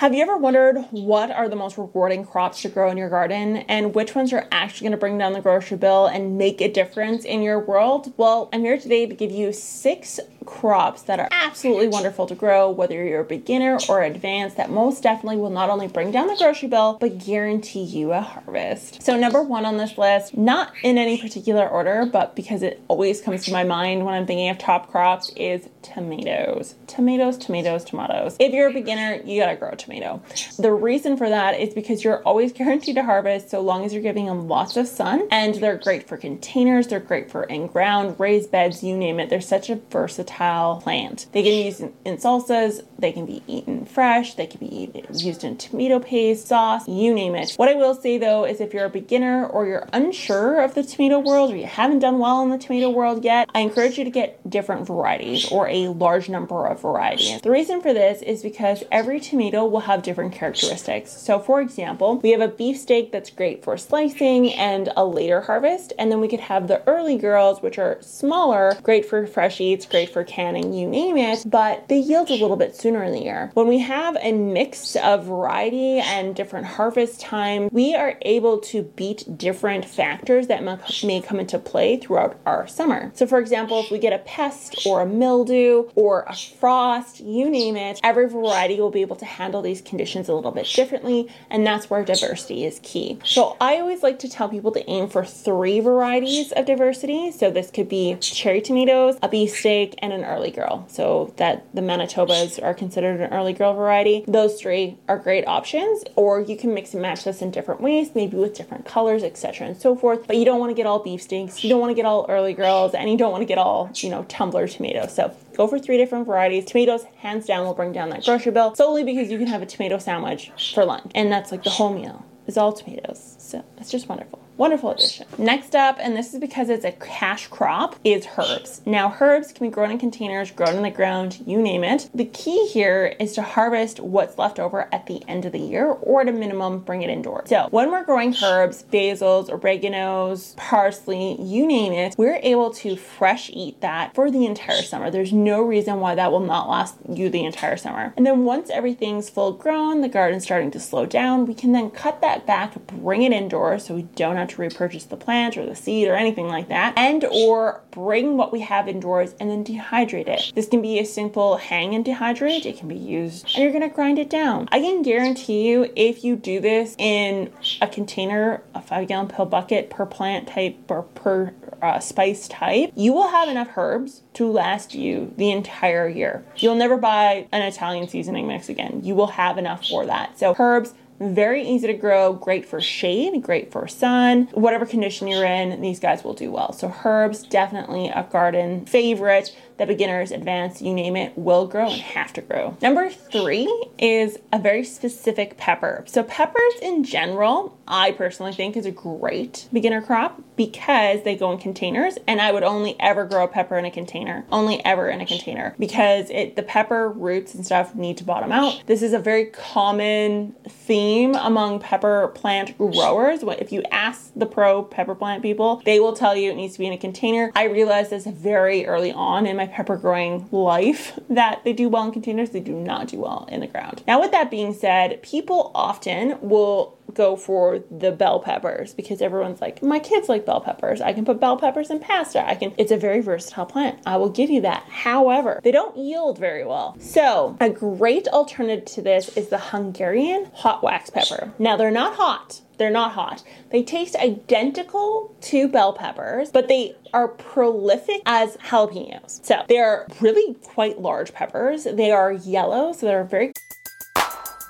Have you ever wondered what are the most rewarding crops to grow in your garden and which ones are actually going to bring down the grocery bill and make a difference in your world? Well, I'm here today to give you six crops that are absolutely wonderful to grow, whether you're a beginner or advanced, that most definitely will not only bring down the grocery bill, but guarantee you a harvest. So, number one on this list, not in any particular order, but because it always comes to my mind when I'm thinking of top crops, is tomatoes. Tomatoes, tomatoes, tomatoes. If you're a beginner, you gotta grow a tomato. The reason for that is because you're always guaranteed to harvest so long as you're giving them lots of sun, and they're great for containers, they're great for in ground, raised beds, you name it. They're such a versatile plant. They can be used in, in salsas, they can be eaten fresh, they can be used in tomato paste, sauce, you name it. What I will say though is if you're a beginner or you're unsure of the tomato world or you haven't done well in the tomato world yet, I encourage you to get different varieties or a large number of varieties. The reason for this is because every tomato will have different characteristics. So, for example, we have a beefsteak that's great for slicing and a later harvest, and then we could have the early girls, which are smaller, great for fresh eats, great for canning, you name it, but they yield a little bit sooner in the year. When we have a mix of variety and different harvest time, we are able to beat different factors that may come into play throughout our summer. So, for example, if we get a pest or a mildew or a frost, you name it, every variety will be able to handle these conditions a little bit differently, and that's where diversity is key. So, I always like to tell people to aim for three varieties of diversity. So, this could be cherry tomatoes, a beefsteak, and an early girl. So, that the Manitobas are considered an early girl variety. Those three are great options, or you can mix and match this in different ways, maybe with different colors, etc., and so forth. But you don't want to get all beefsteaks, you don't want to get all early girls, and you don't want to get all, you know, tumbler tomatoes. So go for three different varieties. Tomatoes, hands down, will bring down that grocery bill solely because you can have a tomato sandwich for lunch, and that's like the whole meal is all tomatoes. So it's just wonderful. Wonderful addition. Next up, and this is because it's a cash crop, is herbs. Now, herbs can be grown in containers, grown in the ground, you name it. The key here is to harvest what's left over at the end of the year, or at a minimum, bring it indoors. So, when we're growing herbs, basils, oreganos, parsley, you name it, we're able to fresh eat that for the entire summer. There's no reason why that will not last you the entire summer. And then once everything's full grown, the garden's starting to slow down, we can then cut that back, bring it indoors so we don't have to repurchase the plant or the seed or anything like that, and or bring what we have indoors and then dehydrate it. This can be a simple hang and dehydrate. It can be used and you're gonna grind it down. I can guarantee you if you do this in a container, a five gallon pill bucket per plant type or per uh, spice type, you will have enough herbs to last you the entire year. You'll never buy an Italian seasoning mix again. You will have enough for that. So herbs, very easy to grow, great for shade, great for sun. Whatever condition you're in, these guys will do well. So herbs, definitely a garden favorite that beginners, advanced, you name it, will grow and have to grow. Number three is a very specific pepper. So peppers in general, I personally think is a great beginner crop because they go in containers and I would only ever grow a pepper in a container. Only ever in a container because it the pepper roots and stuff need to bottom out. This is a very common theme among pepper plant growers. If you ask the pro pepper plant people, they will tell you it needs to be in a container. I realized this very early on in my pepper growing life that they do well in containers, they do not do well in the ground. Now, with that being said, people often will go for the bell peppers because everyone's like, my kids like bell peppers. I can put bell peppers in pasta. I can, it's a very versatile plant. I will give you that. However, they don't yield very well. So, a great alternative to this is the Hungarian hot wax pepper. Now, they're not hot. They're not hot. They taste identical to bell peppers, but they are prolific as jalapenos. So they are really quite large peppers. They are yellow, so they're very.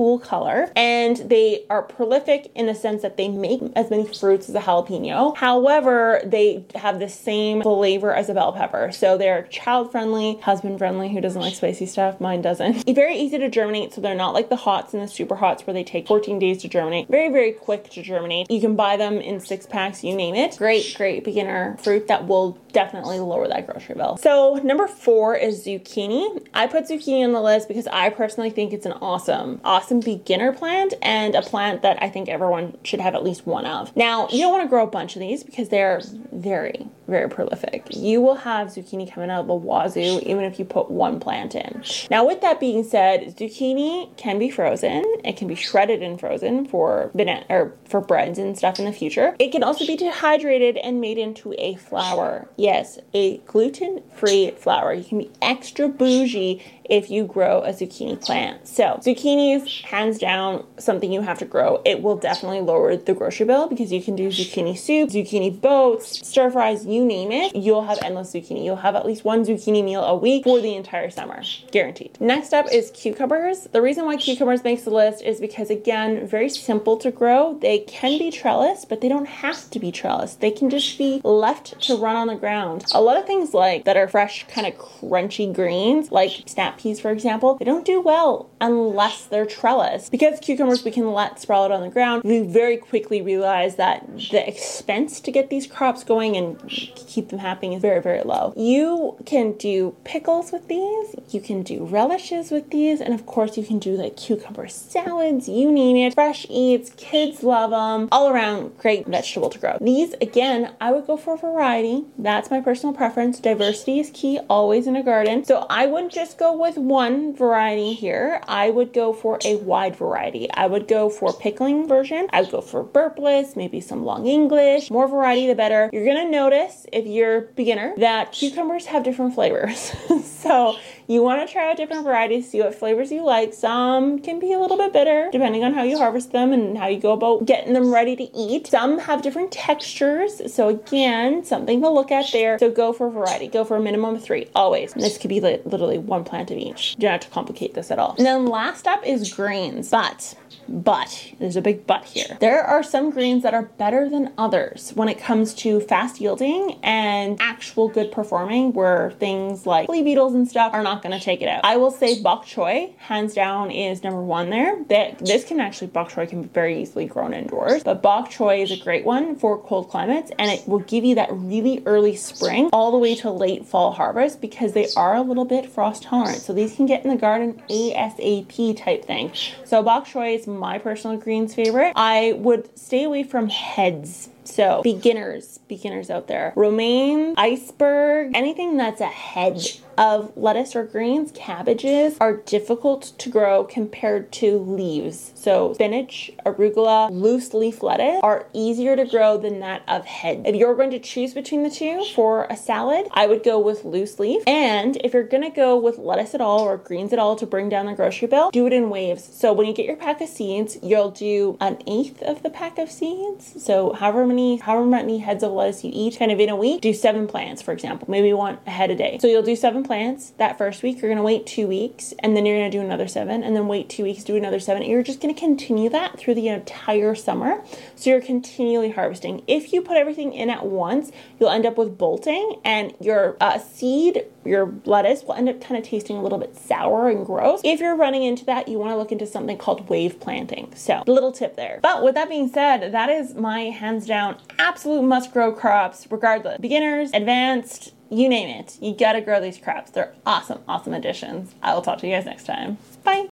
Cool color and they are prolific in the sense that they make as many fruits as a jalapeno. However, they have the same flavor as a bell pepper. So they're child friendly, husband friendly, who doesn't like spicy stuff? Mine doesn't. Very easy to germinate, so they're not like the hots and the super hots where they take 14 days to germinate. Very, very quick to germinate. You can buy them in six packs, you name it. Great, great beginner fruit that will definitely lower that grocery bill. So number four is zucchini. I put zucchini on the list because I personally think it's an awesome, awesome beginner plant and a plant that I think everyone should have at least one of. Now, you don't want to grow a bunch of these because they're very, very prolific. You will have zucchini coming out of the wazoo even if you put one plant in. Now, with that being said, zucchini can be frozen. It can be shredded and frozen for banana or for breads and stuff in the future. It can also be dehydrated and made into a flour. Yes, a gluten-free flour. You can be extra bougie if you grow a zucchini plant. So, zucchini is hands down something you have to grow. It will definitely lower the grocery bill because you can do zucchini soup, zucchini boats, stir fries, you name it. You'll have endless zucchini. You'll have at least one zucchini meal a week for the entire summer, guaranteed. Next up is cucumbers. The reason why cucumbers makes the list is because again, very simple to grow. They can be trellised, but they don't have to be trellised. They can just be left to run on the ground. A lot of things like that are fresh, kind of crunchy greens, like snap peas, for example, they don't do well unless they're trellised. Because cucumbers we can let sprawl out on the ground, we very quickly realize that the expense to get these crops going and keep them happy is very, very low. You can do pickles with these, you can do relishes with these, and of course you can do like cucumber salads, you name it, fresh eats, kids love them, all around great vegetable to grow. These, again, I would go for variety. That's my personal preference. Diversity is key always in a garden. So I wouldn't just go with one variety here. I would go for a wide variety. I would go for pickling version. I would go for burpless, maybe some long English. More variety, the better. You're gonna notice if you're beginner that cucumbers have different flavors. so you want to try out different varieties, see what flavors you like. Some can be a little bit bitter depending on how you harvest them and how you go about getting them ready to eat. Some have different textures. So again, something to look at there. So go for variety. Go for a minimum of three, always. And this could be li- literally one plant of each. You don't have to complicate this at all. And then last up is greens. But but there's a big but here. There are some greens that are better than others when it comes to fast yielding and actual good performing, where things like flea beetles and stuff are not going to take it out. I will say bok choy, hands down, is number one there. That this can actually bok choy can be very easily grown indoors, but bok choy is a great one for cold climates, and it will give you that really early spring all the way to late fall harvest because they are a little bit frost tolerant. So these can get in the garden ASAP type thing. So bok choy is my personal greens favorite. I would stay away from heads. So beginners, beginners out there, romaine, iceberg, anything that's a head of lettuce or greens, cabbages are difficult to grow compared to leaves. So spinach, arugula, loose leaf lettuce are easier to grow than that of head. If you're going to choose between the two for a salad, I would go with loose leaf. And if you're to go with lettuce at all or greens at all to bring down the grocery bill, do it in waves. So when you get your pack of seeds, you'll do an eighth of the pack of seeds. So however many however many heads of lettuce you eat kind of in a week, do seven plants, for example. Maybe you want a head a day. So you'll do seven plants that first week. You're gonna wait two weeks, and then you're gonna do another seven, and then wait two weeks, do another seven. You're just gonna continue that through the entire summer. So you're continually harvesting. If you put everything in at once, you'll end up with bolting, and your uh, seed, your lettuce will end up kind of tasting a little bit sour and gross. If you're running into that, you want to look into something called wave planting. So, little tip there. But with that being said, that is my hands down absolute must grow crops, regardless. Beginners, advanced, you name it. You gotta grow these crops. They're awesome, awesome additions. I will talk to you guys next time. Bye.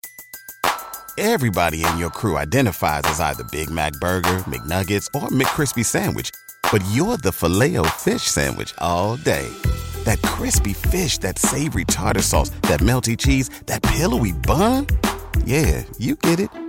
Everybody in your crew identifies as either Big Mac Burger, McNuggets, or McCrispy Sandwich. But you're the filet fish Sandwich all day. That crispy fish, that savory tartar sauce, that melty cheese, that pillowy bun. Yeah, you get it.